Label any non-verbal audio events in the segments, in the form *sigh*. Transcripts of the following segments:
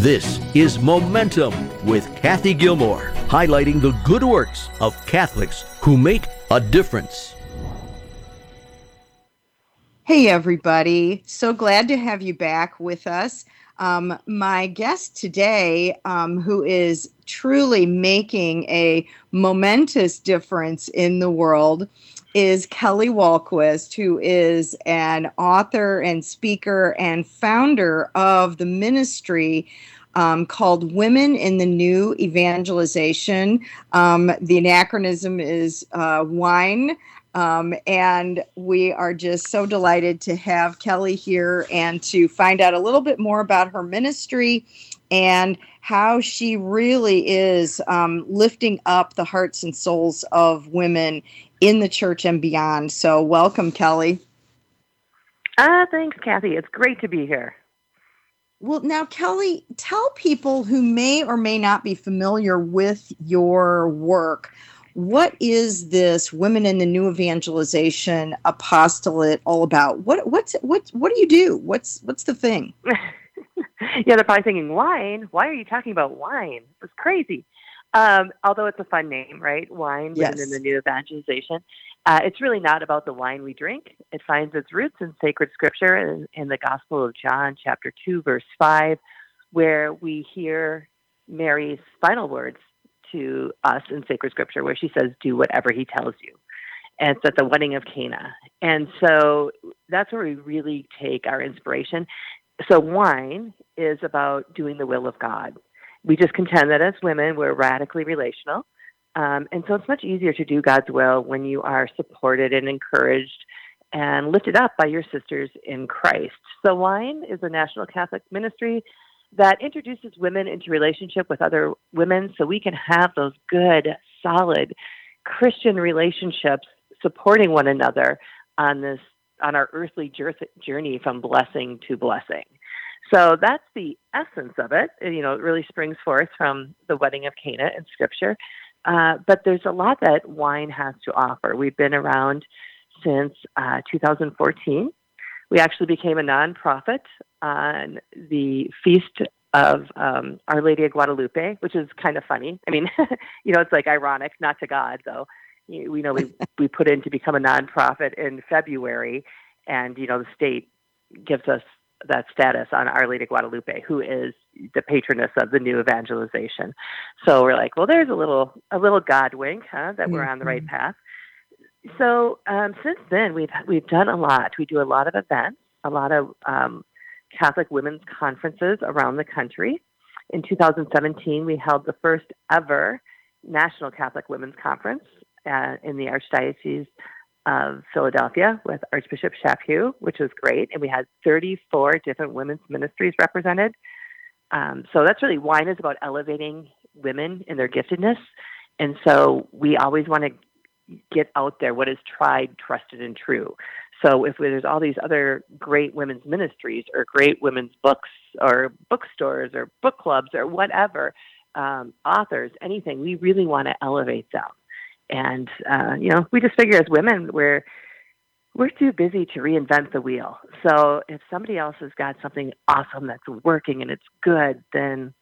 This is Momentum with Kathy Gilmore, highlighting the good works of Catholics who make a difference. Hey, everybody. So glad to have you back with us. Um, my guest today, um, who is truly making a momentous difference in the world, is Kelly Wahlquist, who is an author and speaker and founder of the ministry um, called Women in the New Evangelization. Um, the anachronism is uh, WINE. Um, and we are just so delighted to have Kelly here and to find out a little bit more about her ministry and how she really is um, lifting up the hearts and souls of women in the church and beyond. So, welcome, Kelly. Ah, thanks, Kathy. It's great to be here. Well, now, Kelly, tell people who may or may not be familiar with your work what is this women in the new evangelization apostolate all about what what's what what do you do what's what's the thing *laughs* yeah they're probably thinking wine why are you talking about wine it's crazy um, although it's a fun name, right? Wine, yes. in the new evangelization. Uh, it's really not about the wine we drink. It finds its roots in sacred scripture in, in the Gospel of John, chapter 2, verse 5, where we hear Mary's final words to us in sacred scripture, where she says, Do whatever he tells you. And it's at the wedding of Cana. And so that's where we really take our inspiration. So, wine is about doing the will of God we just contend that as women, we're radically relational. Um, and so it's much easier to do God's will when you are supported and encouraged and lifted up by your sisters in Christ. So, WINE is a national Catholic ministry that introduces women into relationship with other women so we can have those good, solid Christian relationships supporting one another on this on our earthly journey from blessing to blessing. So that's the essence of it. You know, it really springs forth from the wedding of Cana in Scripture. Uh, but there's a lot that wine has to offer. We've been around since uh, 2014. We actually became a nonprofit on the feast of um, Our Lady of Guadalupe, which is kind of funny. I mean, *laughs* you know, it's like ironic, not to God though. We know we *laughs* we put in to become a nonprofit in February, and you know the state gives us that status on Our Lady Guadalupe, who is the patroness of the new evangelization. So we're like, well, there's a little a little God wink, huh, that mm-hmm. we're on the right mm-hmm. path. So um, since then, we've we've done a lot. We do a lot of events, a lot of um, Catholic women's conferences around the country. In 2017, we held the first ever National Catholic Women's Conference uh, in the Archdiocese of Philadelphia with Archbishop Chaput, which was great. And we had 34 different women's ministries represented. Um, so that's really wine is about elevating women in their giftedness. And so we always want to get out there what is tried, trusted, and true. So if there's all these other great women's ministries or great women's books or bookstores or book clubs or whatever, um, authors, anything, we really want to elevate them and uh, you know we just figure as women we're we're too busy to reinvent the wheel. So if somebody else has got something awesome that's working and it's good then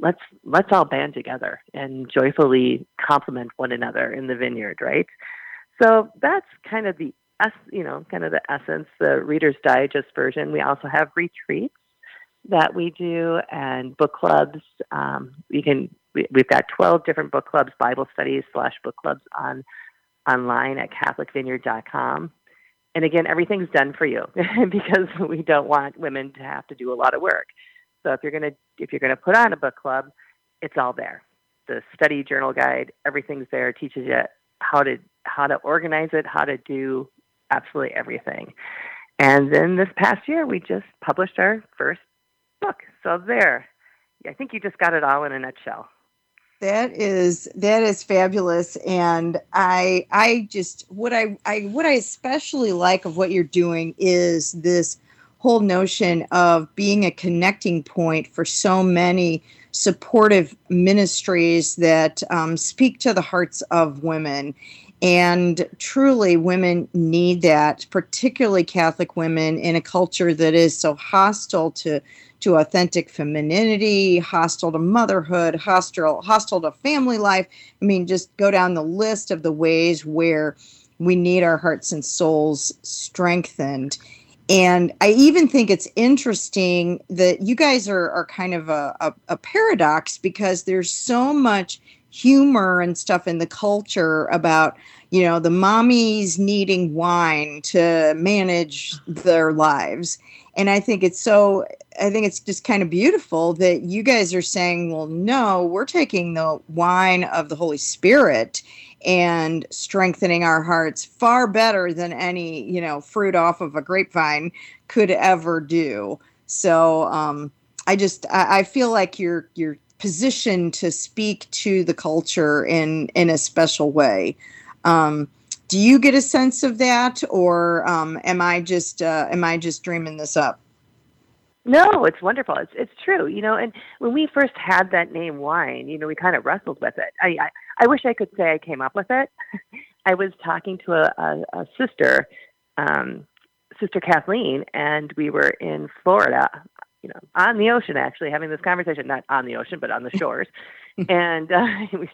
let's let's all band together and joyfully complement one another in the vineyard right? So that's kind of the you know kind of the essence the reader's digest version. We also have retreats that we do and book clubs um, you can we, have got 12 different book clubs, Bible studies slash book clubs on online at CatholicVineyard.com. And again, everything's done for you *laughs* because we don't want women to have to do a lot of work. So if you're gonna if you're gonna put on a book club, it's all there. The study journal guide, everything's there. Teaches you how to how to organize it, how to do absolutely everything. And then this past year, we just published our first book. So there, I think you just got it all in a nutshell. That is that is fabulous, and I I just what I I what I especially like of what you're doing is this whole notion of being a connecting point for so many supportive ministries that um, speak to the hearts of women. And truly, women need that, particularly Catholic women in a culture that is so hostile to to authentic femininity, hostile to motherhood, hostile hostile to family life. I mean, just go down the list of the ways where we need our hearts and souls strengthened. And I even think it's interesting that you guys are, are kind of a, a, a paradox because there's so much humor and stuff in the culture about you know the mommies needing wine to manage their lives. And i think it's so i think it's just kind of beautiful that you guys are saying well no we're taking the wine of the holy spirit and strengthening our hearts far better than any you know fruit off of a grapevine could ever do. So um i just i, I feel like you're you're positioned to speak to the culture in in a special way um do you get a sense of that or um am i just uh, am i just dreaming this up no, it's wonderful. It's it's true, you know. And when we first had that name, wine, you know, we kind of wrestled with it. I I, I wish I could say I came up with it. *laughs* I was talking to a, a, a sister, um, Sister Kathleen, and we were in Florida, you know, on the ocean actually, having this conversation. Not on the ocean, but on the shores. *laughs* and uh, *laughs* we,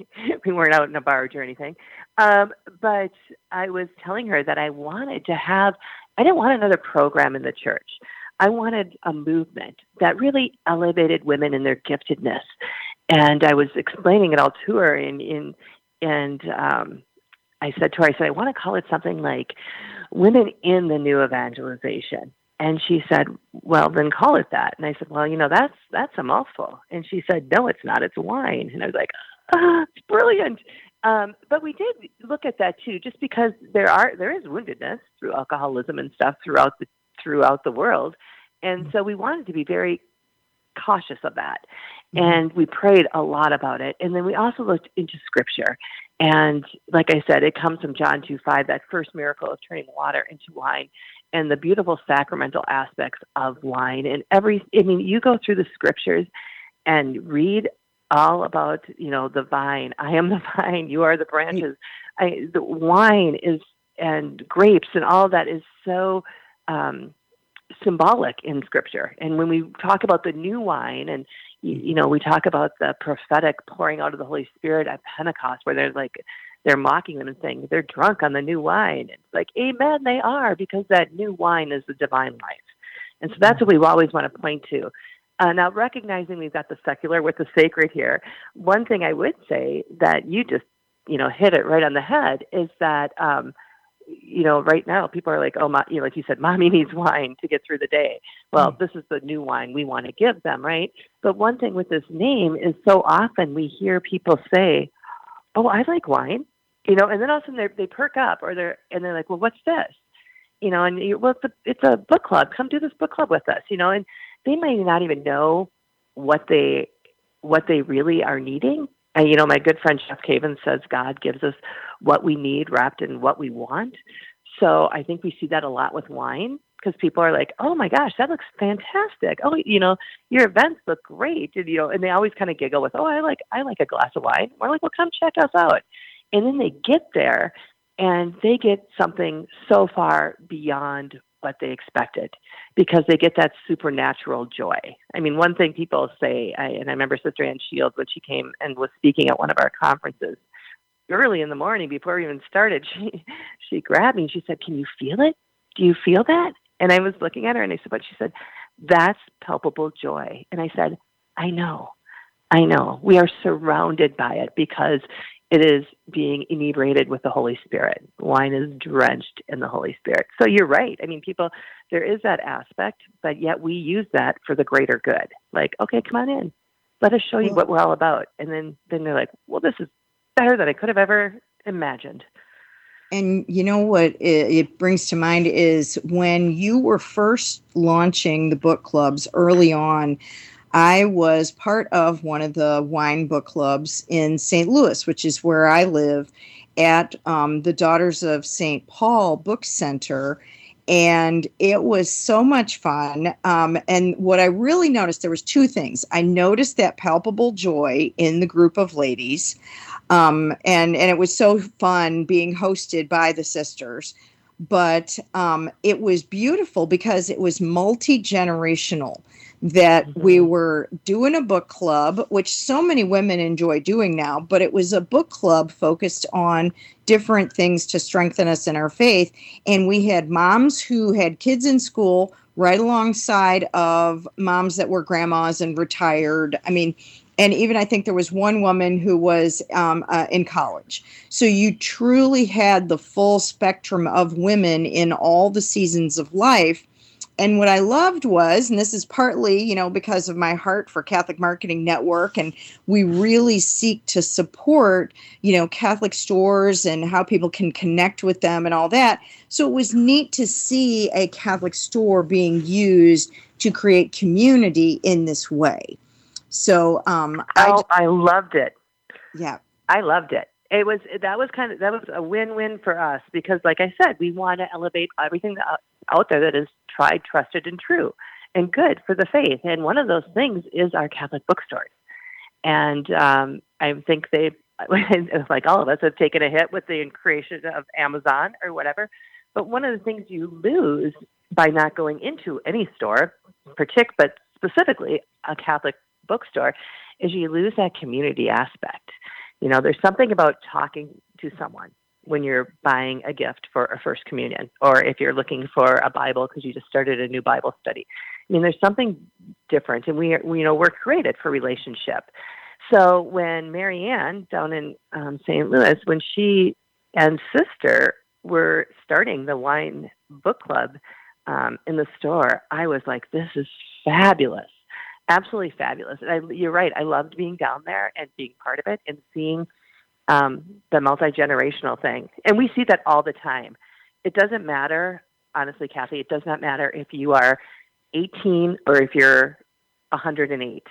we weren't out in a barge or anything. Um, but I was telling her that I wanted to have. I didn't want another program in the church. I wanted a movement that really elevated women in their giftedness. And I was explaining it all to her and in and um, I said to her, I said, I want to call it something like Women in the New Evangelization. And she said, Well, then call it that. And I said, Well, you know, that's that's a mouthful. And she said, No, it's not. It's wine. And I was like, Ah, it's brilliant. Um, but we did look at that too, just because there are there is woundedness through alcoholism and stuff throughout the throughout the world. And mm-hmm. so we wanted to be very cautious of that. Mm-hmm. And we prayed a lot about it. And then we also looked into scripture. And like I said, it comes from John 2 5, that first miracle of turning water into wine and the beautiful sacramental aspects of wine. And every, I mean, you go through the scriptures and read all about, you know, the vine. I am the *laughs* vine, you are the branches. I, the wine is, and grapes and all that is so um, symbolic in Scripture. And when we talk about the new wine, and you know, we talk about the prophetic pouring out of the Holy Spirit at Pentecost, where they're like they're mocking them and saying they're drunk on the new wine. It's like, Amen, they are, because that new wine is the divine life. And so that's what we always want to point to. Uh, now, recognizing we've got the secular with the sacred here, one thing I would say that you just, you know, hit it right on the head is that um, you know, right now people are like, oh, my, you know, like you said, mommy *laughs* needs wine to get through the day. Well, mm. this is the new wine we want to give them, right? But one thing with this name is so often we hear people say, oh, I like wine, you know, and then all of a sudden they perk up or they're, and they're like, well, what's this? You know, and you, well, it's a, it's a book club. Come do this book club with us, you know, and they might not even know what they, what they really are needing and you know, my good friend Jeff Cavins says God gives us what we need wrapped in what we want. So I think we see that a lot with wine because people are like, "Oh my gosh, that looks fantastic! Oh, you know, your events look great," and you know, and they always kind of giggle with, "Oh, I like I like a glass of wine." We're like, "Well, come check us out," and then they get there and they get something so far beyond what they expected because they get that supernatural joy. I mean, one thing people say, I, and I remember Sister Ann Shields when she came and was speaking at one of our conferences early in the morning before we even started, *laughs* she she grabbed me and she said, "Can you feel it? Do you feel that?" And I was looking at her and I said, "But she said, that's palpable joy." And I said, "I know." I know. We are surrounded by it because it is being inebriated with the Holy Spirit. Wine is drenched in the Holy Spirit. So you're right. I mean, people, there is that aspect, but yet we use that for the greater good. Like, okay, come on in. Let us show you what we're all about. And then, then they're like, well, this is better than I could have ever imagined. And you know what it, brings to mind is when you were first launching the book clubs early on, I was part of one of the wine book clubs in St. Louis, which is where I live, at um, the Daughters of St. Paul Book Center. And it was so much fun. Um, and what I really noticed, there was two things. I noticed that palpable joy in the group of ladies. Um, and, and it was so fun being hosted by the sisters but um, it was beautiful because it was multi generational that mm-hmm. we were doing a book club, which so many women enjoy doing now, but it was a book club focused on different things to strengthen us in our faith. And we had moms who had kids in school right alongside of moms that were grandmas and retired. I mean, and even I think there was one woman who was um, uh, in college. So you truly had the full spectrum of women in all the seasons of life. And what I loved was, and this is partly, you know, because of my heart for Catholic Marketing Network, and we really seek to support, you know, Catholic stores and how people can connect with them and all that. So it was neat to see a Catholic store being used to create community in this way. So um, oh, I, I loved it. Yeah, I loved it. It was that was kind of that was a win-win for us because, like I said, we want to elevate everything out there that is tried, trusted, and true, and good for the faith. And one of those things is our Catholic bookstores. And um, I think they, *laughs* like all of us, have taken a hit with the creation of Amazon or whatever. But one of the things you lose by not going into any store, partic- but specifically a Catholic bookstore is you lose that community aspect. You know, there's something about talking to someone when you're buying a gift for a first communion or if you're looking for a Bible because you just started a new Bible study. I mean, there's something different, and we, we you know, we're created for relationship. So when Marianne down in um, St. Louis, when she and sister were starting the wine book club um, in the store, I was like, this is fabulous absolutely fabulous. And I, you're right. I loved being down there and being part of it and seeing um, the multi generational thing. And we see that all the time. It doesn't matter, honestly, Kathy. It does not matter if you are 18 or if you're 108.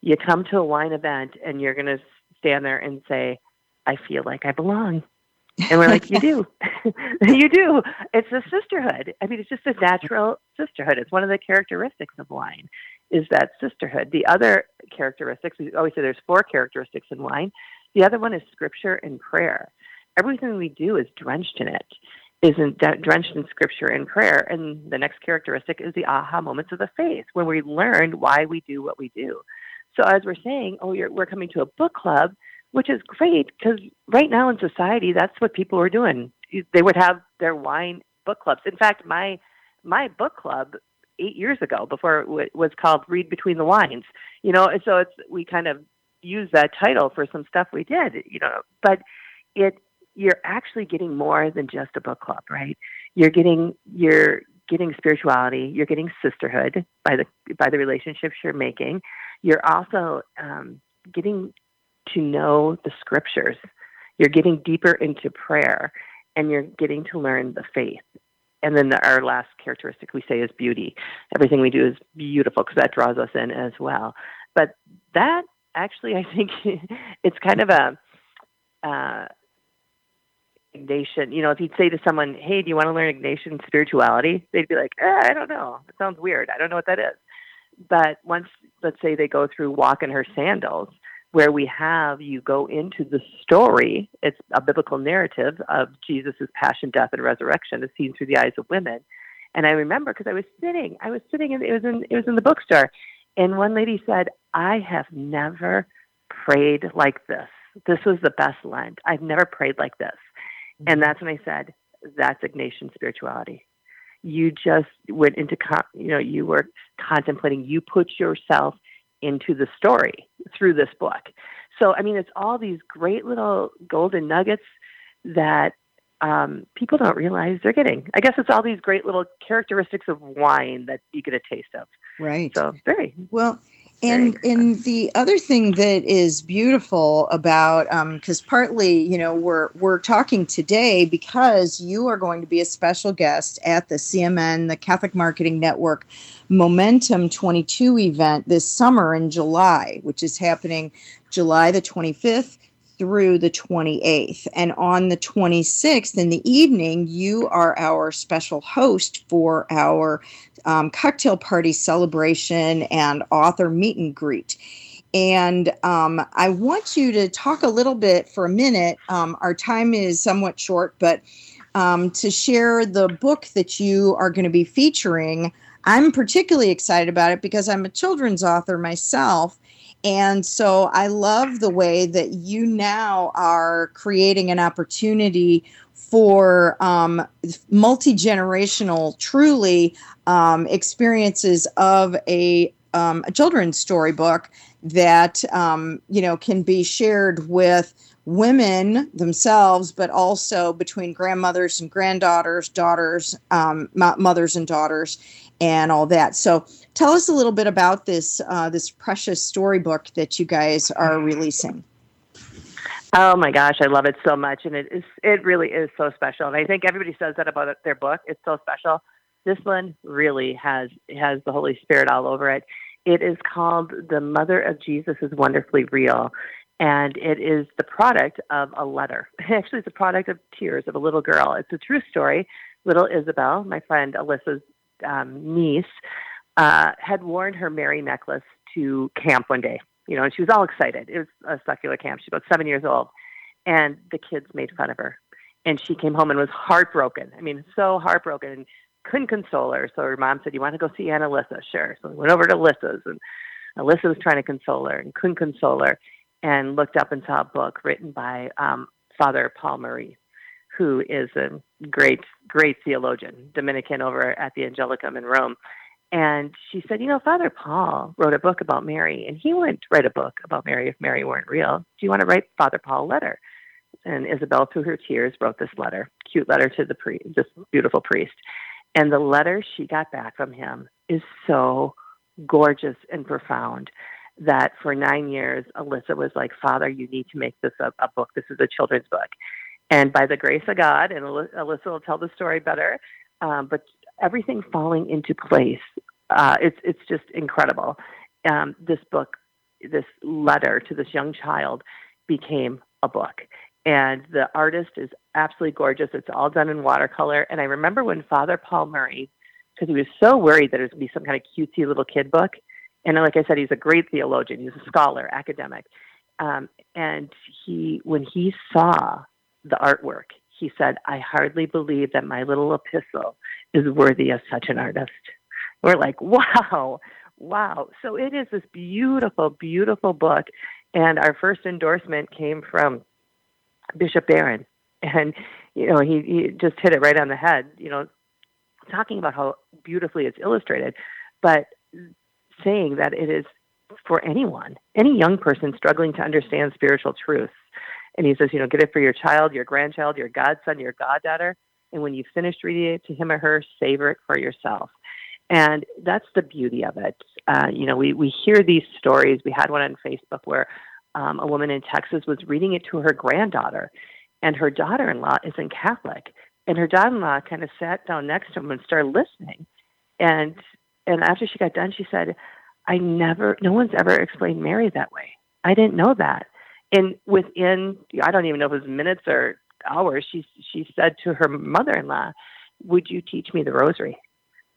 You come to a wine event and you're going to stand there and say, "I feel like I belong." And we're like, *laughs* you do. *laughs* you do. It's a sisterhood. I mean, it's just a natural sisterhood. It's one of the characteristics of wine is that sisterhood. The other characteristics, we always say there's four characteristics in wine. The other one is scripture and prayer. Everything we do is drenched in it, isn't drenched in scripture and prayer. And the next characteristic is the aha moments of the faith, when we learn why we do what we do. So as we're saying, oh, we're coming to a book club, which is great because right now in society, that's what people are doing. They would have their wine book clubs. In fact, my my book club eight years ago before it was called Read Between the Lines. You know, so it's we kind of use that title for some stuff we did. You know, but it you're actually getting more than just a book club, right? You're getting you're getting spirituality. You're getting sisterhood by the by the relationships you're making. You're also um, getting to know the scriptures. You're getting deeper into prayer, and you're getting to learn the faith and then the, our last characteristic we say is beauty. Everything we do is beautiful because that draws us in as well. But that actually, I think *laughs* it's kind of a uh, Ignatian. You know, if you'd say to someone, "Hey, do you want to learn Ignatian spirituality?" They'd be like, eh, "I don't know. It sounds weird. I don't know what that is." But once, let's say, they go through Walk in Her Sandals, where we have you go into the story. It's a biblical narrative of Jesus' passion, death, and resurrection, as seen through the eyes of women. And I remember because I was sitting, I was sitting, and it was in it was in the bookstore, and one lady said, "I have never prayed like this. This was the best Lent. I've never prayed like this." And that's when I said, "That's Ignatian spirituality." You just went into, you know, you were contemplating. You put yourself into the story through this book. So, I mean, it's all these great little golden nuggets that um, people don't realize they're getting. I guess it's all these great little characteristics of wine that you get a taste of. Right. So, very well. And and the other thing that is beautiful about because um, partly you know we're we're talking today because you are going to be a special guest at the CMN the Catholic Marketing Network Momentum 22 event this summer in July, which is happening July the 25th through the 28th. And on the 26th in the evening, you are our special host for our um, cocktail party celebration and author meet and greet. And um, I want you to talk a little bit for a minute. Um, our time is somewhat short, but um, to share the book that you are going to be featuring I'm particularly excited about it because I'm a children's author myself. And so I love the way that you now are creating an opportunity for um, multi generational, truly um, experiences of a, um, a children's storybook that um, you know can be shared with women themselves, but also between grandmothers and granddaughters, daughters, um, mothers and daughters, and all that. So, tell us a little bit about this uh, this precious storybook that you guys are releasing. Oh my gosh, I love it so much, and it is it really is so special. And I think everybody says that about their book. It's so special. This one really has has the Holy Spirit all over it. It is called "The Mother of Jesus is Wonderfully Real," and it is the product of a letter. *laughs* Actually, it's a product of tears of a little girl. It's a true story. Little Isabel, my friend Alyssa's um, niece, uh, had worn her Mary necklace to camp one day you know, and she was all excited. It was a secular camp. She's about seven years old. And the kids made fun of her. And she came home and was heartbroken. I mean, so heartbroken and couldn't console her. So her mom said, You want to go see Aunt Alyssa? Sure. So we went over to Alyssa's and Alyssa was trying to console her and couldn't console her and looked up and saw a book written by um, Father Paul Murray, who is a great, great theologian, Dominican over at the Angelicum in Rome. And she said, You know, Father Paul wrote a book about Mary, and he wouldn't write a book about Mary if Mary weren't real. Do you want to write Father Paul a letter? And Isabel, through her tears, wrote this letter, cute letter to the priest, this beautiful priest. And the letter she got back from him is so gorgeous and profound that for nine years, Alyssa was like, Father, you need to make this a, a book. This is a children's book. And by the grace of God, and Alyssa will tell the story better, um, but everything falling into place. Uh, it's it's just incredible. Um, this book, this letter to this young child, became a book, and the artist is absolutely gorgeous. It's all done in watercolor. And I remember when Father Paul Murray, because he was so worried that it to be some kind of cutesy little kid book, and like I said, he's a great theologian. He's a scholar, academic, um, and he when he saw the artwork, he said, I hardly believe that my little epistle is worthy of such an artist. We're like, *laughs* wow, wow. So it is this beautiful, beautiful book. And our first endorsement came from Bishop Barron. And, you know, he, he just hit it right on the head, you know, talking about how beautifully it's illustrated, but saying that it is for anyone, any young person struggling to understand spiritual truths. And he says, you know, get it for your child, your grandchild, your godson, your goddaughter. And when you've finished reading it to him or her, savor it for yourself. And that's the beauty of it. Uh, you know, we, we hear these stories. We had one on Facebook where um, a woman in Texas was reading it to her granddaughter, and her daughter in law isn't Catholic. And her daughter in law kind of sat down next to him and started listening. And and after she got done, she said, I never, no one's ever explained Mary that way. I didn't know that. And within, I don't even know if it was minutes or hours, she she said to her mother-in-law, "Would you teach me the rosary?"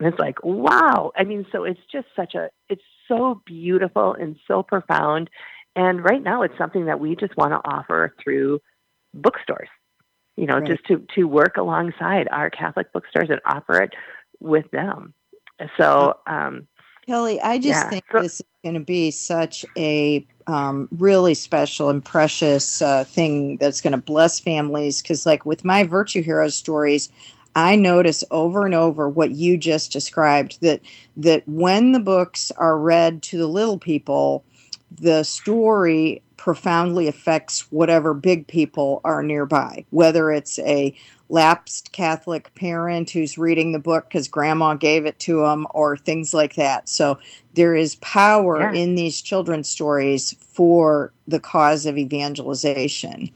And it's like, wow. I mean, so it's just such a, it's so beautiful and so profound. And right now, it's something that we just want to offer through bookstores. You know, right. just to to work alongside our Catholic bookstores and offer it with them. So, um, Kelly, I just yeah. think this is going to be such a um, really special and precious uh, thing that's going to bless families. Because, like with my Virtue Heroes stories, I notice over and over what you just described that that when the books are read to the little people, the story profoundly affects whatever big people are nearby, whether it's a lapsed Catholic parent who's reading the book because grandma gave it to them or things like that. So there is power yeah. in these children's stories for the cause of evangelization.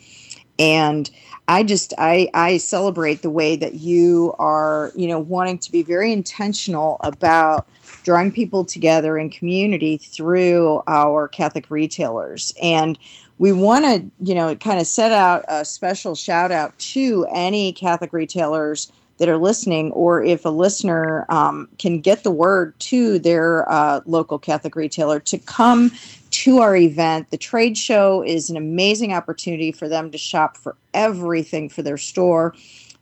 And I just I I celebrate the way that you are, you know, wanting to be very intentional about drawing people together in community through our Catholic retailers. And we want to, you know, kind of set out a special shout out to any Catholic retailers that are listening, or if a listener um, can get the word to their uh, local Catholic retailer to come to our event. The trade show is an amazing opportunity for them to shop for everything for their store.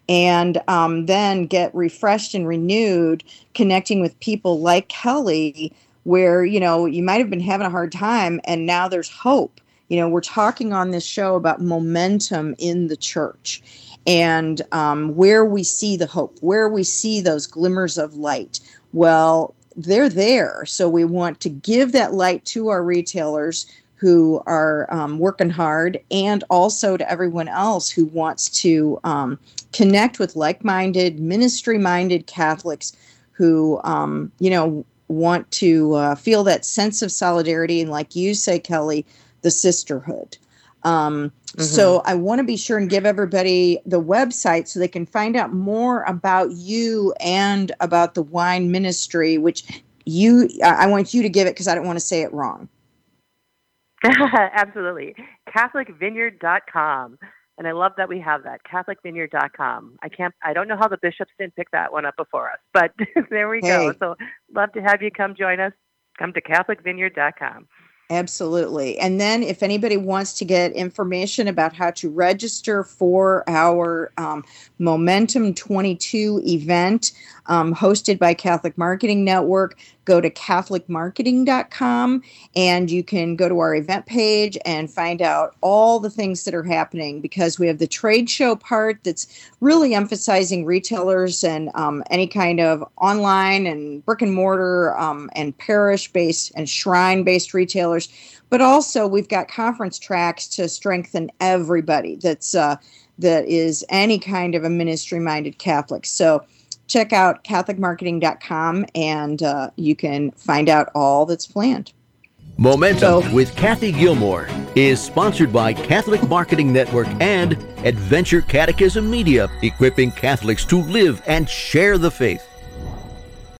and um, then get refreshed and renewed connecting with people like Kelly, where, you know, you might have been having a hard time and now there's hope. You know, we're talking on this show about momentum in the church and um, where we see the hope, where we see those glimmers of light. Well, they're there. So we want to give that light to our retailers who are um, working hard and also to everyone else who wants to um, connect with like minded, ministry minded Catholics who, um, you know, want to uh, feel that sense of solidarity and, like you say, Kelly, the sisterhood. Mm-hmm. So I want to be sure and give everybody the website so they can find out more about you and about the wine ministry, which you I want you to give it because I don't want to say it wrong. *laughs* Absolutely. CatholicVineyard.com. And I love that we have that, CatholicVineyard.com. I can't I don't know how the bishops didn't pick that one up before us, but *laughs* there we hey. go. So love to have you come join us. Come to CatholicVineyard.com. Absolutely. And then, if anybody wants to get information about how to register for our um, Momentum 22 event um, hosted by Catholic Marketing Network, go to CatholicMarketing.com and you can go to our event page and find out all the things that are happening because we have the trade show part that's really emphasizing retailers and um, any kind of online and brick and mortar um, and parish based and shrine based retailers. But also, we've got conference tracks to strengthen everybody that's uh, that is any kind of a ministry minded Catholic. So check out CatholicMarketing.com and uh, you can find out all that's planned. Momentum so, with Kathy Gilmore is sponsored by Catholic Marketing Network and Adventure Catechism Media, equipping Catholics to live and share the faith.